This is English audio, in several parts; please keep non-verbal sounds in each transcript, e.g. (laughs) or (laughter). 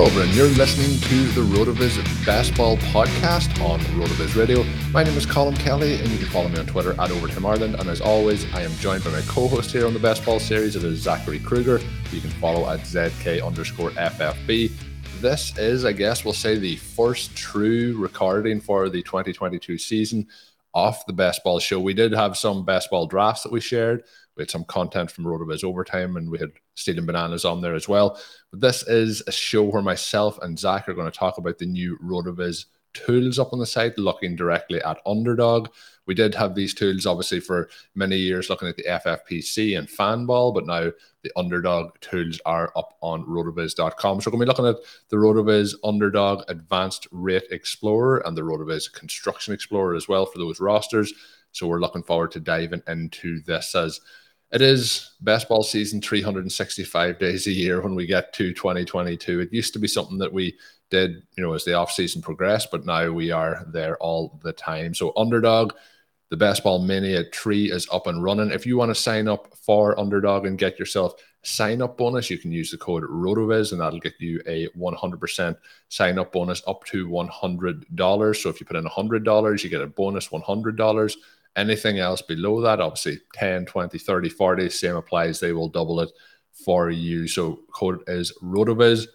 Hello, everyone. You're listening to the RotoViz Best Ball podcast on RotoViz Radio. My name is Colm Kelly, and you can follow me on Twitter at Overtime Ireland. And as always, I am joined by my co-host here on the Best Ball series. It is Zachary Krueger, you can follow at ZK underscore FFB. This is, I guess, we'll say the first true recording for the 2022 season off the Best Ball show. We did have some Best Ball drafts that we shared. We had some content from RotoViz Overtime, and we had Stealing Bananas on there as well. But this is a show where myself and Zach are going to talk about the new RotoViz tools up on the site, looking directly at Underdog. We did have these tools obviously for many years, looking at the FFPC and Fanball, but now the Underdog tools are up on rotoviz.com. So we're going to be looking at the Rotoviz Underdog Advanced Rate Explorer and the Rotoviz Construction Explorer as well for those rosters. So we're looking forward to diving into this as it is best ball season 365 days a year when we get to 2022 it used to be something that we did you know as the off season progressed but now we are there all the time. So underdog the baseball ball mania tree is up and running. If you want to sign up for underdog and get yourself a sign up bonus you can use the code rotoviz and that'll get you a 100% sign up bonus up to $100 so if you put in $100 you get a bonus $100 Anything else below that, obviously 10, 20, 30, 40, same applies. They will double it for you. So code is RotoViz.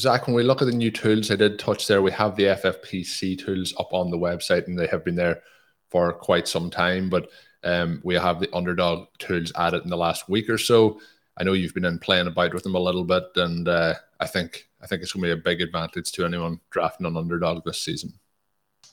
Zach, when we look at the new tools, I did touch there. We have the FFPC tools up on the website, and they have been there for quite some time. But um, we have the underdog tools added in the last week or so. I know you've been in playing about with them a little bit, and uh, I think I think it's going to be a big advantage to anyone drafting an underdog this season.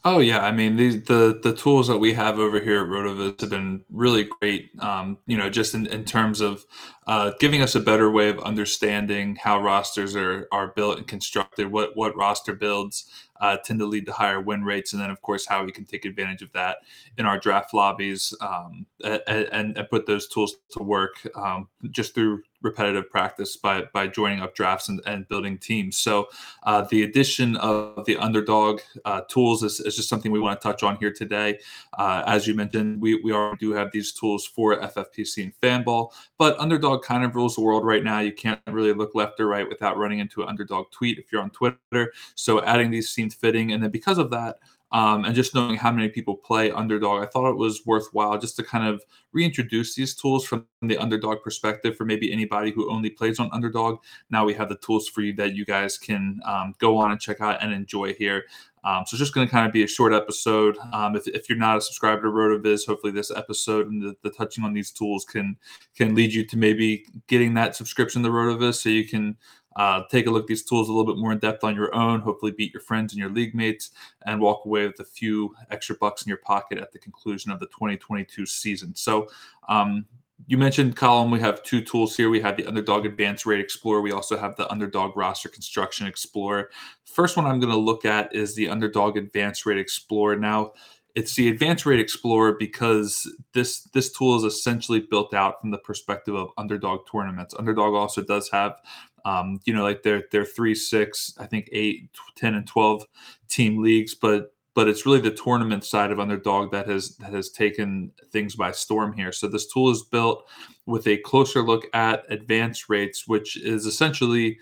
Oh yeah, I mean the the the tools that we have over here at Rotoviz have been really great. Um, you know, just in, in terms of uh, giving us a better way of understanding how rosters are are built and constructed, what what roster builds uh, tend to lead to higher win rates, and then of course how we can take advantage of that in our draft lobbies um, and, and, put those tools to work um, just through repetitive practice by by joining up drafts and, and building teams. So uh, the addition of the underdog uh, tools is, is, just something we want to touch on here today. Uh, as you mentioned, we we already do have these tools for FFPC and Fanball, but underdog kind of rules the world right now. You can't really look left or right without running into an underdog tweet if you're on Twitter. So adding these seemed fitting, and then because of that. Um, and just knowing how many people play underdog, I thought it was worthwhile just to kind of reintroduce these tools from the underdog perspective for maybe anybody who only plays on underdog. Now we have the tools for you that you guys can um, go on and check out and enjoy here. Um, so it's just going to kind of be a short episode. Um, if, if you're not a subscriber to RotoViz, hopefully this episode and the, the, touching on these tools can can lead you to maybe getting that subscription to RotoViz so you can uh, take a look at these tools a little bit more in depth on your own. Hopefully, beat your friends and your league mates, and walk away with a few extra bucks in your pocket at the conclusion of the 2022 season. So, um, you mentioned Colm. We have two tools here. We have the Underdog Advanced Rate Explorer. We also have the Underdog Roster Construction Explorer. First one I'm going to look at is the Underdog Advanced Rate Explorer. Now, it's the Advanced Rate Explorer because this this tool is essentially built out from the perspective of underdog tournaments. Underdog also does have um, you know, like they're they're three, six, I think eight, 10, and 12 team leagues, but but it's really the tournament side of underdog that has that has taken things by storm here. So this tool is built with a closer look at advance rates, which is essentially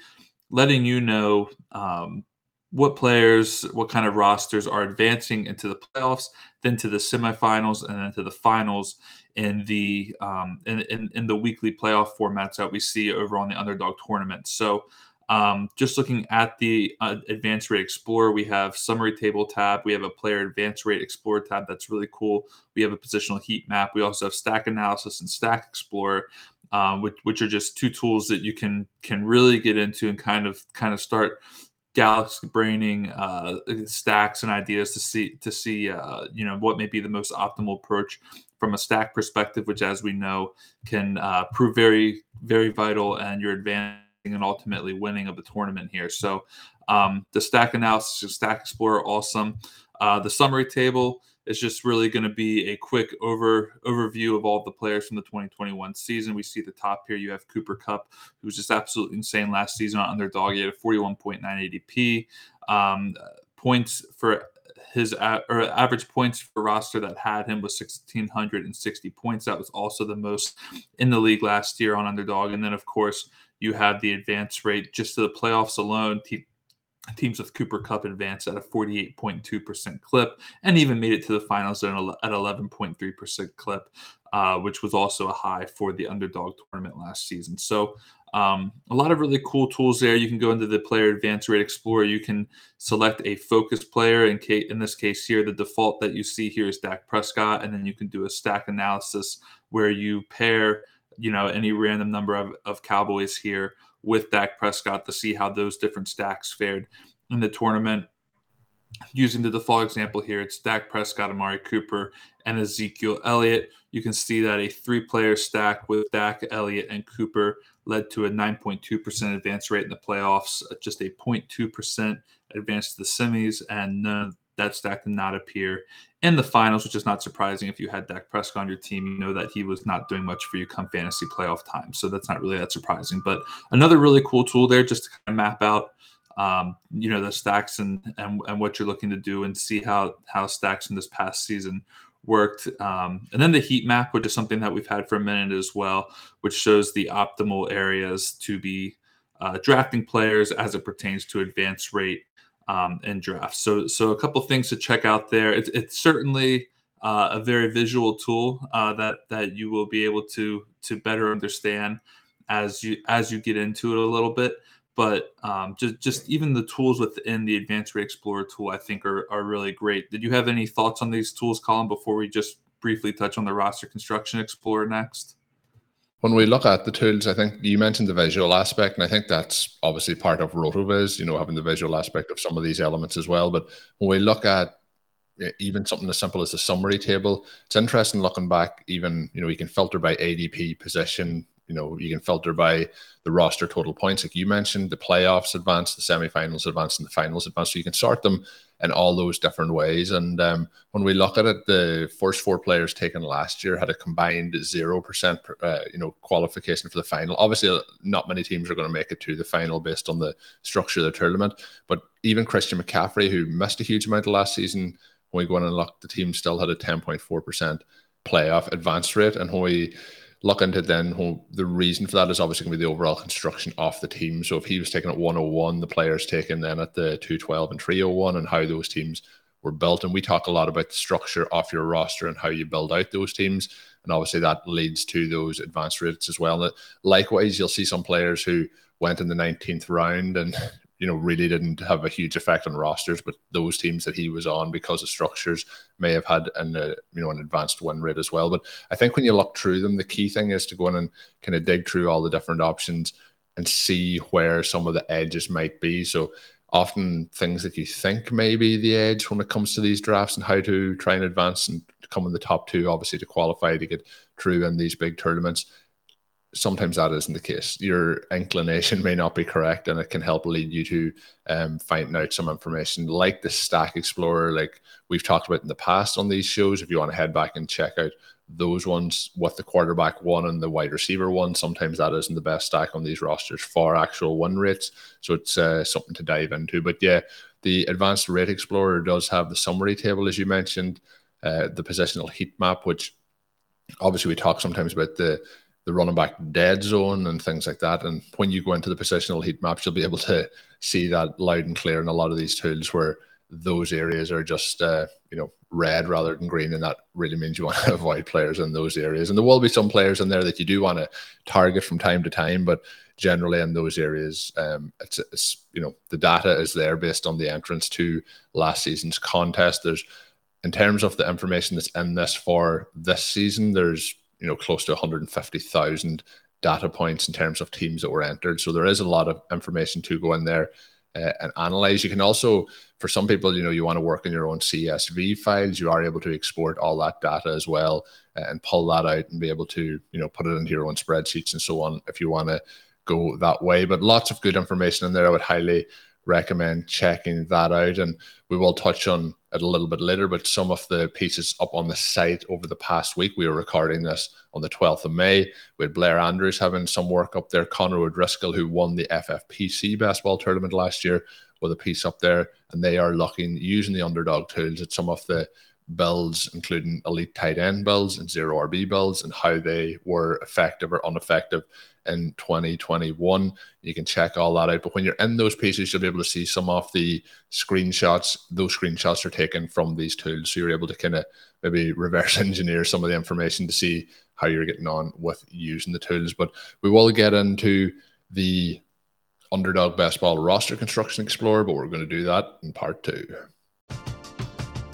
letting you know um, what players, what kind of rosters are advancing into the playoffs, then to the semifinals, and then to the finals in the um, in, in, in the weekly playoff formats that we see over on the underdog tournament. So um, just looking at the uh, advanced rate explorer, we have summary table tab. We have a player advanced rate explorer tab. That's really cool. We have a positional heat map. We also have stack analysis and stack explorer, um, which, which are just two tools that you can can really get into and kind of kind of start galaxy braining uh, stacks and ideas to see to see uh, you know what may be the most optimal approach from a stack perspective, which as we know can uh, prove very very vital and your advancing and ultimately winning of the tournament here. So um, the stack analysis, stack explorer, awesome. Uh, the summary table is just really going to be a quick over overview of all the players from the 2021 season. We see the top here. You have Cooper Kupp, who was just absolutely insane last season on underdog. He had a 41.9 ADP. Um, points for his a- or average points for roster that had him was 1660 points. That was also the most in the league last year on underdog. And then of course you have the advance rate just to the playoffs alone. Te- teams with Cooper Kupp advanced at a 48.2% clip and even made it to the finals at 11.3% clip, uh, which was also a high for the underdog tournament last season. So, um, a lot of really cool tools there. You can go into the player advanced rate explorer. You can select a focus player. In, case, in this case here, the default that you see here is Dak Prescott, and then you can do a stack analysis where you pair you know any random number of, of Cowboys here with Dak Prescott to see how those different stacks fared in the tournament. Using the default example here, it's Dak Prescott, Amari Cooper, and Ezekiel Elliott. You can see that a three-player stack with Dak, Elliott, and Cooper led to a 9.2% advance rate in the playoffs, just a 0.2% advance to the semis, and that stack did not appear in the finals, which is not surprising. If you had Dak Prescott on your team, you know that he was not doing much for you come fantasy playoff time. So that's not really that surprising. But another really cool tool there just to kind of map out, um, you know, the stacks and, and and what you're looking to do and see how how stacks in this past season worked. Um, and then the heat map, which is something that we've had for a minute as well, which shows the optimal areas to be uh, drafting players as it pertains to advance rate um, and drafts. So, so a couple things to check out there. It's, it's certainly uh, a very visual tool uh, that that you will be able to to better understand as you as you get into it a little bit. But um, just just even the tools within the Advanced Rate Explorer tool, I think, are are really great. Did you have any thoughts on these tools, Colm? Before we just briefly touch on the Roster Construction Explorer next when we look at the tools, I think you mentioned the visual aspect, and I think that's obviously part of RotoViz, you know, having the visual aspect of some of these elements as well. But when we look at even something as simple as the summary table, it's interesting looking back, even, you know, you can filter by ADP position, you know, you can filter by the roster total points, like you mentioned, the playoffs advance, the semifinals advance, and the finals advance. So you can sort them in all those different ways. And um, when we look at it, the first four players taken last year had a combined zero percent, uh, you know, qualification for the final. Obviously, uh, not many teams are going to make it to the final based on the structure of the tournament. But even Christian McCaffrey, who missed a huge amount of last season, when we go in and look, the team still had a ten point four percent playoff advance rate, and when we look into then the reason for that is obviously going to be the overall construction of the team. So if he was taken at 101, the players taken then at the 212 and 301 and how those teams were built. And we talk a lot about the structure of your roster and how you build out those teams. And obviously that leads to those advanced rates as well. And likewise, you'll see some players who went in the 19th round and you know, really didn't have a huge effect on rosters, but those teams that he was on because of structures may have had an uh, you know an advanced win rate as well. But I think when you look through them, the key thing is to go in and kind of dig through all the different options and see where some of the edges might be. So often things that you think may be the edge when it comes to these drafts and how to try and advance and come in the top two, obviously to qualify to get through in these big tournaments sometimes that isn't the case. Your inclination may not be correct, and it can help lead you to um, finding out some information like the Stack Explorer, like we've talked about in the past on these shows. If you want to head back and check out those ones with the quarterback one and the wide receiver one, sometimes that isn't the best stack on these rosters for actual win rates. So it's uh, something to dive into. But yeah, The Advanced Rate Explorer does have the summary table, as you mentioned, uh, the positional heat map, which obviously we talk sometimes about the the running back dead zone and things like that. And when you go into the positional heat maps, you'll be able to see that loud and clear in a lot of these tools where those areas are just uh, you know red rather than green, and that really means you want to (laughs) avoid players in those areas. And there will be some players in there that you do want to target from time to time, but generally in those areas, um, it's, it's you know the data is there based on the entrance to last season's contest. There's in terms of the information that's in this for this season, there's you know close to 150,000 data points in terms of teams that were entered. So there is a lot of information to go in there uh, and analyze. You can also, for some people, you know, you want to work in your own CSV files. You are able to export all that data as well uh, and pull that out and be able to, you know, put it into your own spreadsheets and so on if you want to go that way. But lots of good information in there. I would highly recommend checking that out. And we will touch on it a little bit later, but some of the pieces up on the site over the past week, we were recording this on the 12th of May with Blair Andrews having some work up there. Connor O'Driscoll, who won the FFPC best ball tournament last year, with a piece up there. And they are looking using the underdog tools at some of the builds, including elite tight end builds and zero RB builds, and how they were effective or ineffective in 2021. You can check all that out. But when you're in those pieces, you'll be able to see some of the screenshots. Those screenshots are taken from these tools. So you're able to kind of maybe reverse (laughs) engineer some of the information to see how you're getting on with using the tools. But we will get into the underdog best ball roster construction explorer, but we're going to do that in part two.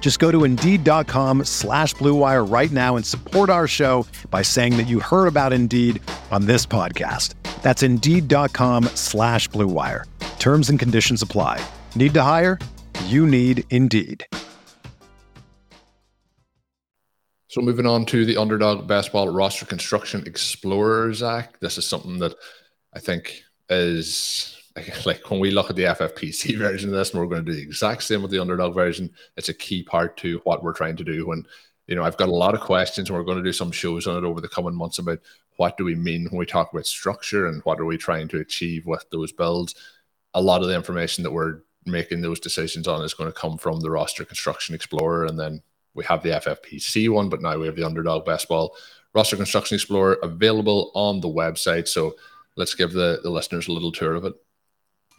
Just go to Indeed.com slash BlueWire right now and support our show by saying that you heard about Indeed on this podcast. That's Indeed.com slash BlueWire. Terms and conditions apply. Need to hire? You need Indeed. So moving on to the underdog best ball roster construction explorer, Zach. This is something that I think is (laughs) like when we look at the FFPC (laughs) version of this, and we're going to do the exact same with the underdog version, it's a key part to what we're trying to do. When you know, I've got a lot of questions, and we're going to do some shows on it over the coming months about what do we mean when we talk about structure and what are we trying to achieve with those builds. A lot of the information that we're making those decisions on is going to come from the roster construction explorer, and then we have the FFPC one, but now we have the underdog best ball roster construction explorer available on the website. So let's give the, the listeners a little tour of it.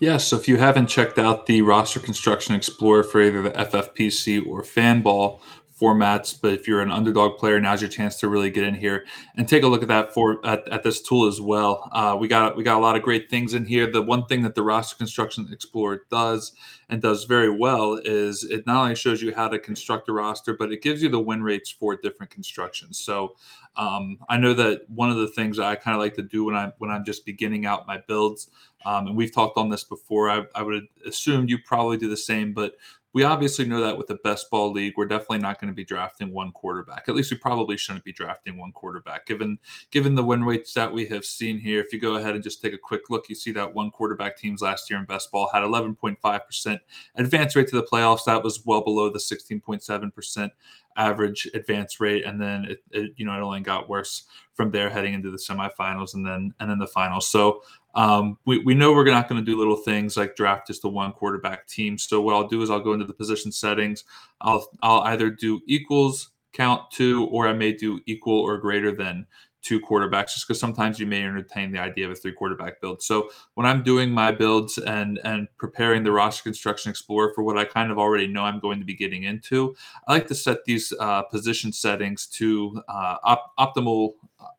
Yeah, so if you haven't checked out the roster construction explorer for either the FFPC or Fanball formats, but if you're an underdog player, now's your chance to really get in here and take a look at that for at, at this tool as well. Uh, we got we got a lot of great things in here. The one thing that the roster construction explorer does and does very well is it not only shows you how to construct a roster, but it gives you the win rates for different constructions. So um, I know that one of the things I kind of like to do when I'm when I'm just beginning out my builds um, and we've talked on this before. I, I would assume you probably do the same, but we obviously know that with the best ball league, we're definitely not going to be drafting one quarterback. At least we probably shouldn't be drafting one quarterback, given given the win rates that we have seen here. If you go ahead and just take a quick look, you see that one quarterback teams last year in best ball had 11.5 percent advance rate to the playoffs. That was well below the 16.7 percent average advance rate, and then it, it, you know it only got worse from there heading into the semifinals and then and then the finals. So um, we, we know we're not going to do little things like draft just a one quarterback team. So what I'll do is I'll go into the position settings. I'll I'll either do equals count to, or I may do equal or greater than two quarterbacks just because sometimes you may entertain the idea of a three quarterback build. So when I'm doing my builds and and preparing the roster construction explorer for what I kind of already know I'm going to be getting into, I like to set these uh, position settings to uh, op- optimal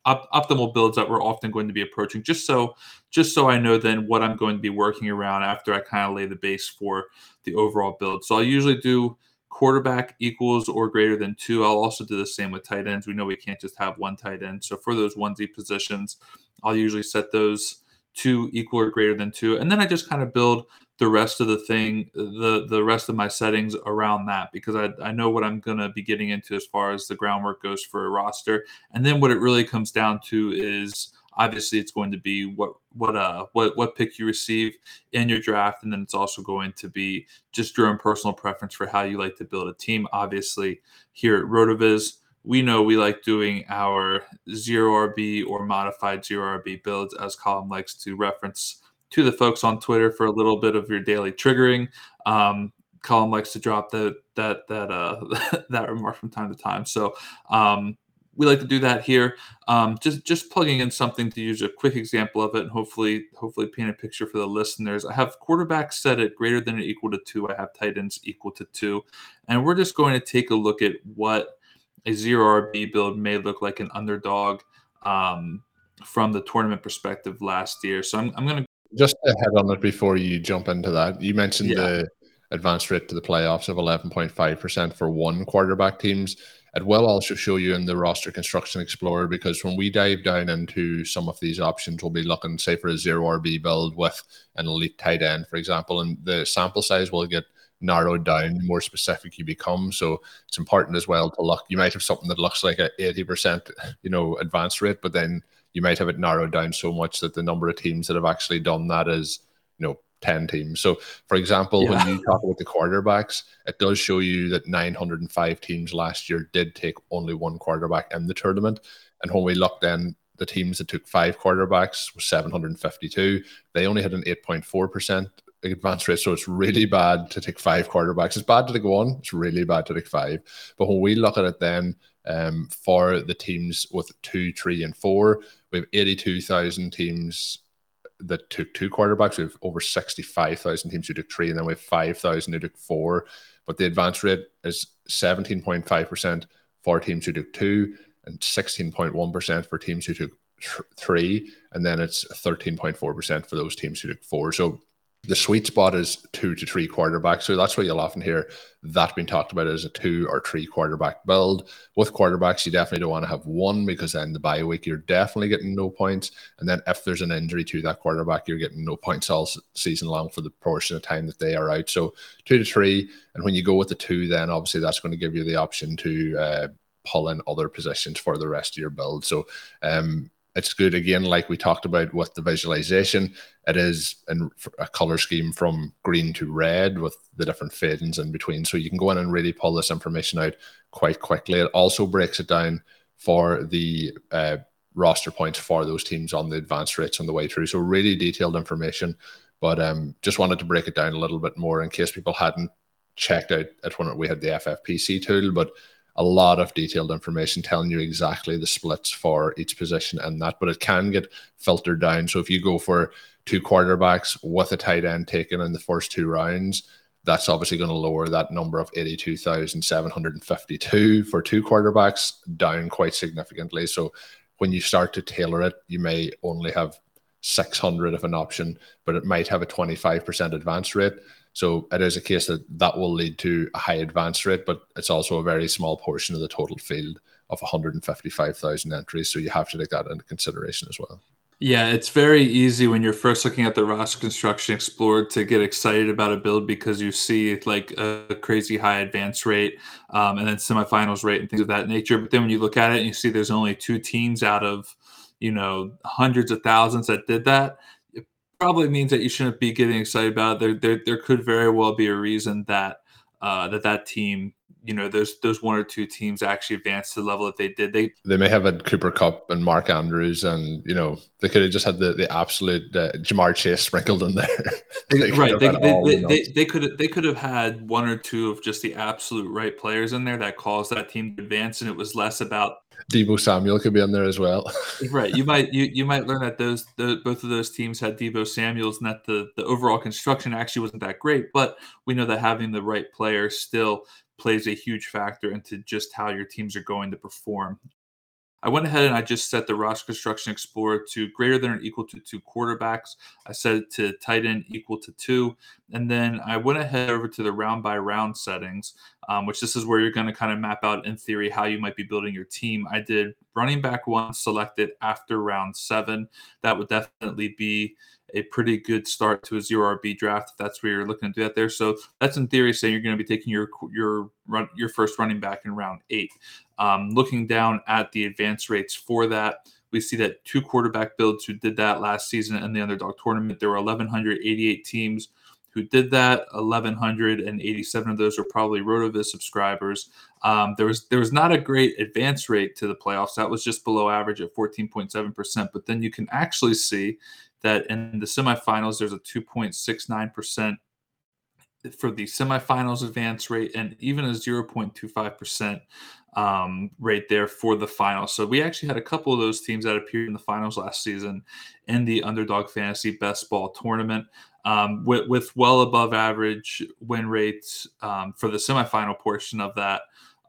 op- optimal builds that we're often going to be approaching just so just so I know then what I'm going to be working around after I kind of lay the base for the overall build. So I'll usually do quarterback equals or greater than two. I'll also do the same with tight ends. We know we can't just have one tight end. So for those onesie positions, I'll usually set those two equal or greater than two. And then I just kind of build the rest of the thing, the the rest of my settings around that because I, I know what I'm gonna be getting into as far as the groundwork goes for a roster. And then what it really comes down to is obviously it's going to be what what uh what what pick you receive in your draft and then it's also going to be just your own personal preference for how you like to build a team. Obviously here at rotoviz we know we like doing our zero rb or modified zero rb builds as colm likes to reference to the folks on twitter for a little bit of your daily triggering. Um, colm likes to drop that that that uh (laughs) that remark from time to time. So um we like to do that here. Um, just just plugging in something to use a quick example of it, and hopefully hopefully paint a picture for the listeners. I have quarterbacks set at greater than or equal to two. I have tight ends equal to two, and we're just going to take a look at what a zero RB build may look like an underdog um, from the tournament perspective last year. So I'm, I'm going to just ahead on it before you jump into that. You mentioned yeah. the advanced rate to the playoffs of 11.5% for one quarterback teams it will also show you in the roster construction explorer because when we dive down into some of these options, we'll be looking, say, for a zero RB build with an elite tight end, for example, and the sample size will get narrowed down more specific you become. So it's important as well to look. You might have something that looks like a 80%, you know, advance rate, but then you might have it narrowed down so much that the number of teams that have actually done that is, you know, 10 teams. So, for example, yeah. when you talk about the quarterbacks, it does show you that 905 teams last year did take only one quarterback in the tournament. And when we looked then, the teams that took five quarterbacks was 752. They only had an 8.4% advance rate. So it's really bad to take five quarterbacks. It's bad to take one. It's really bad to take five. But when we look at it then, um, for the teams with two, three, and four, we have 82,000 teams that took two quarterbacks. We have over 65,000 teams who took three, and then we have 5,000 who took four. But the advance rate is 17.5% for teams who took two and 16.1% for teams who took th- three. And then it's 13.4% for those teams who took four. So the sweet spot is two to three quarterbacks. So that's why you'll often hear that being talked about as a two or three quarterback build. With quarterbacks, you definitely don't want to have one because then the bye week you're definitely getting no points. And then if there's an injury to that quarterback, you're getting no points all season long for the portion of time that they are out. So two to three. And when you go with the two, then obviously that's going to give you the option to uh, pull in other positions for the rest of your build. So um, it's good again, like we talked about with the visualization. It is in a color scheme from green to red with the different fadings in between. So you can go in and really pull this information out quite quickly. It also breaks it down for the uh, roster points for those teams on the advanced rates on the way through. So really detailed information. But um, just wanted to break it down a little bit more in case people hadn't checked out at when we had the FFPC tool. But a lot of detailed information telling you exactly the splits for each position and that, but it can get filtered down. So if you go for two quarterbacks with a tight end taken in the first two rounds, that's obviously going to lower that number of 82,752 for two quarterbacks down quite significantly. So when you start to tailor it, you may only have 600 of an option, but it might have a 25% advance rate. So it is a case that that will lead to a high advance rate, but it's also a very small portion of the total field of 155,000 entries. So you have to take that into consideration as well. Yeah, it's very easy when you're first looking at the roster construction explorer to get excited about a build because you see like a crazy high advance rate um, and then semifinals rate and things of that nature. But then when you look at it and you see there's only two teams out of you know hundreds of thousands that did that, probably means that you shouldn't be getting excited about it. There, there, there could very well be a reason that uh, that that team, you know, those those one or two teams actually advanced to the level that they did. They they may have had Cooper Kupp and Mark Andrews, and you know, they could have just had the the absolute uh, Ja'Marr Chase sprinkled in there. (laughs) they right? They they, they, they, they could they could have had one or two of just the absolute right players in there that caused that team to advance, and it was less about Deebo Samuel could be in there as well. (laughs) right. You might you you might learn that those the, both of those teams had Deebo Samuels and that the the overall construction actually wasn't that great, but we know that having the right player still plays a huge factor into just how your teams are going to perform. I went ahead and I just set the roster construction explorer to greater than or equal to two quarterbacks. I set it to tight end equal to two. And then I went ahead over to the round by round settings, um, which this is where you're going to kind of map out in theory how you might be building your team. I did running back one selected after round seven. That would definitely be a pretty good start to a zero RB draft if that's where you're looking to do that there. So that's in theory saying you're going to be taking your your run your first running back in round eight. Um, looking down at the advance rates for that, we see that two quarterback builds who did that last season in the underdog tournament. There were 1,188 teams who did that. 1,187 of those were probably Rotoviz subscribers. Um, there was there was not a great advance rate to the playoffs. That was just below average at 14.7 percent. But then you can actually see that in the semifinals, there's a 2.69% for the semifinals advance rate and even a 0.25% um, rate there for the final. So we actually had a couple of those teams that appeared in the finals last season in the Underdog Fantasy Best Ball Tournament um, with, with, well above average win rates um, for the semifinal portion of that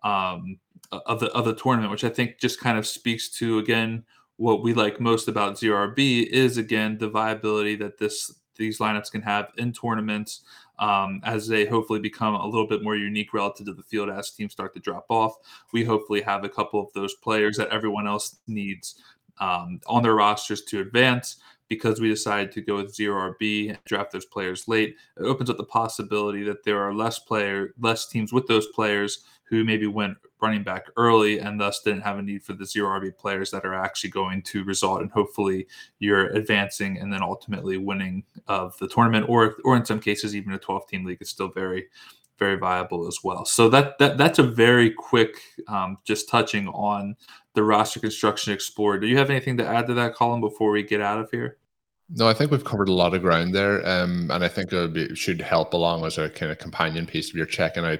um, of the of the tournament, which I think just kind of speaks to again what we like most about ZRB is again the viability that this these lineups can have in tournaments um, as they hopefully become a little bit more unique relative to the field as teams start to drop off. We hopefully have a couple of those players that everyone else needs um, on their rosters to advance because we decided to go with zero RB and draft those players late. It opens up the possibility that there are less player, less teams with those players who maybe went running back early and thus didn't have a need for the zero RB players that are actually going to result in hopefully you're advancing and then ultimately winning of the tournament or or in some cases even a 12 team league is still very very viable as well. So that that that's a very quick um, just touching on the roster construction explorer. Do you have anything to add to that Colm before we get out of here? No, I think we've covered a lot of ground there, um, and I think it, be, should help along as a kind of companion piece if you're checking out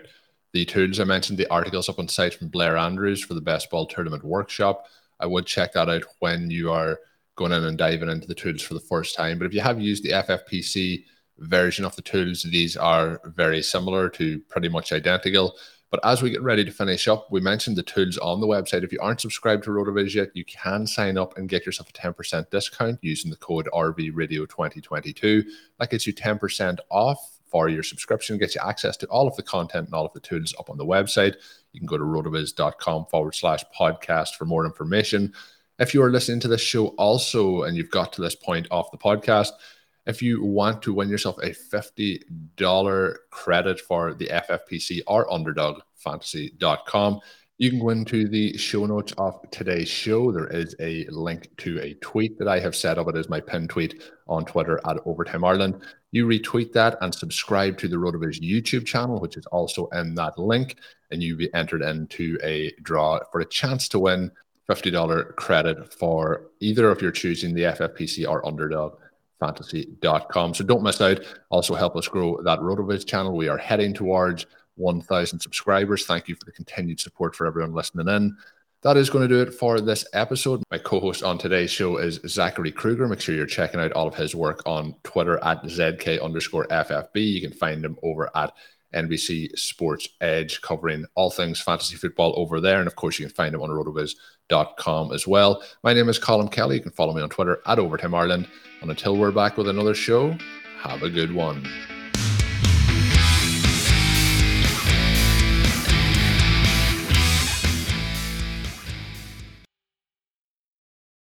the tools I mentioned, the articles up on site from Blair Andrews for the Best Ball Tournament Workshop. I would check that out when you are going in and diving into the tools for the first time. But if you have used the FFPC version of the tools, these are very similar to pretty much identical. But as we get ready to finish up, we mentioned the tools on the website. If you aren't subscribed to RotoViz yet, you can sign up and get yourself a 10% discount using the code RVRadio2022. That gets you 10% off for your subscription, gets you access to all of the content and all of the tools up on the website. You can go to rotoviz.com forward slash podcast for more information. If you are listening to this show also and you've got to this point off the podcast, if you want to win yourself a $50 credit for the FFPC or underdogfantasy.com, you can go into the show notes of today's show. There is a link to a tweet that I have set up. It is my pinned tweet on Twitter at Overtime Ireland. You retweet that and subscribe to the Rotoviz YouTube channel, which is also in that link, and you'll be entered into a draw for a chance to win $50 credit for either of your choosing the FFPC or Underdog fantasy.com. So don't miss out. Also help us grow that Rotoviz channel. We are heading towards 1,000 subscribers. Thank you for the continued support for everyone listening in. That is going to do it for this episode. My co host on today's show is Zachary Krueger. Make sure you're checking out all of his work on Twitter at ZK underscore FFB. You can find him over at NBC Sports Edge, covering all things fantasy football over there. And of course, you can find him on rotoviz.com as well. My name is Colm Kelly. You can follow me on Twitter at Overtime Ireland. And until we're back with another show, have a good one.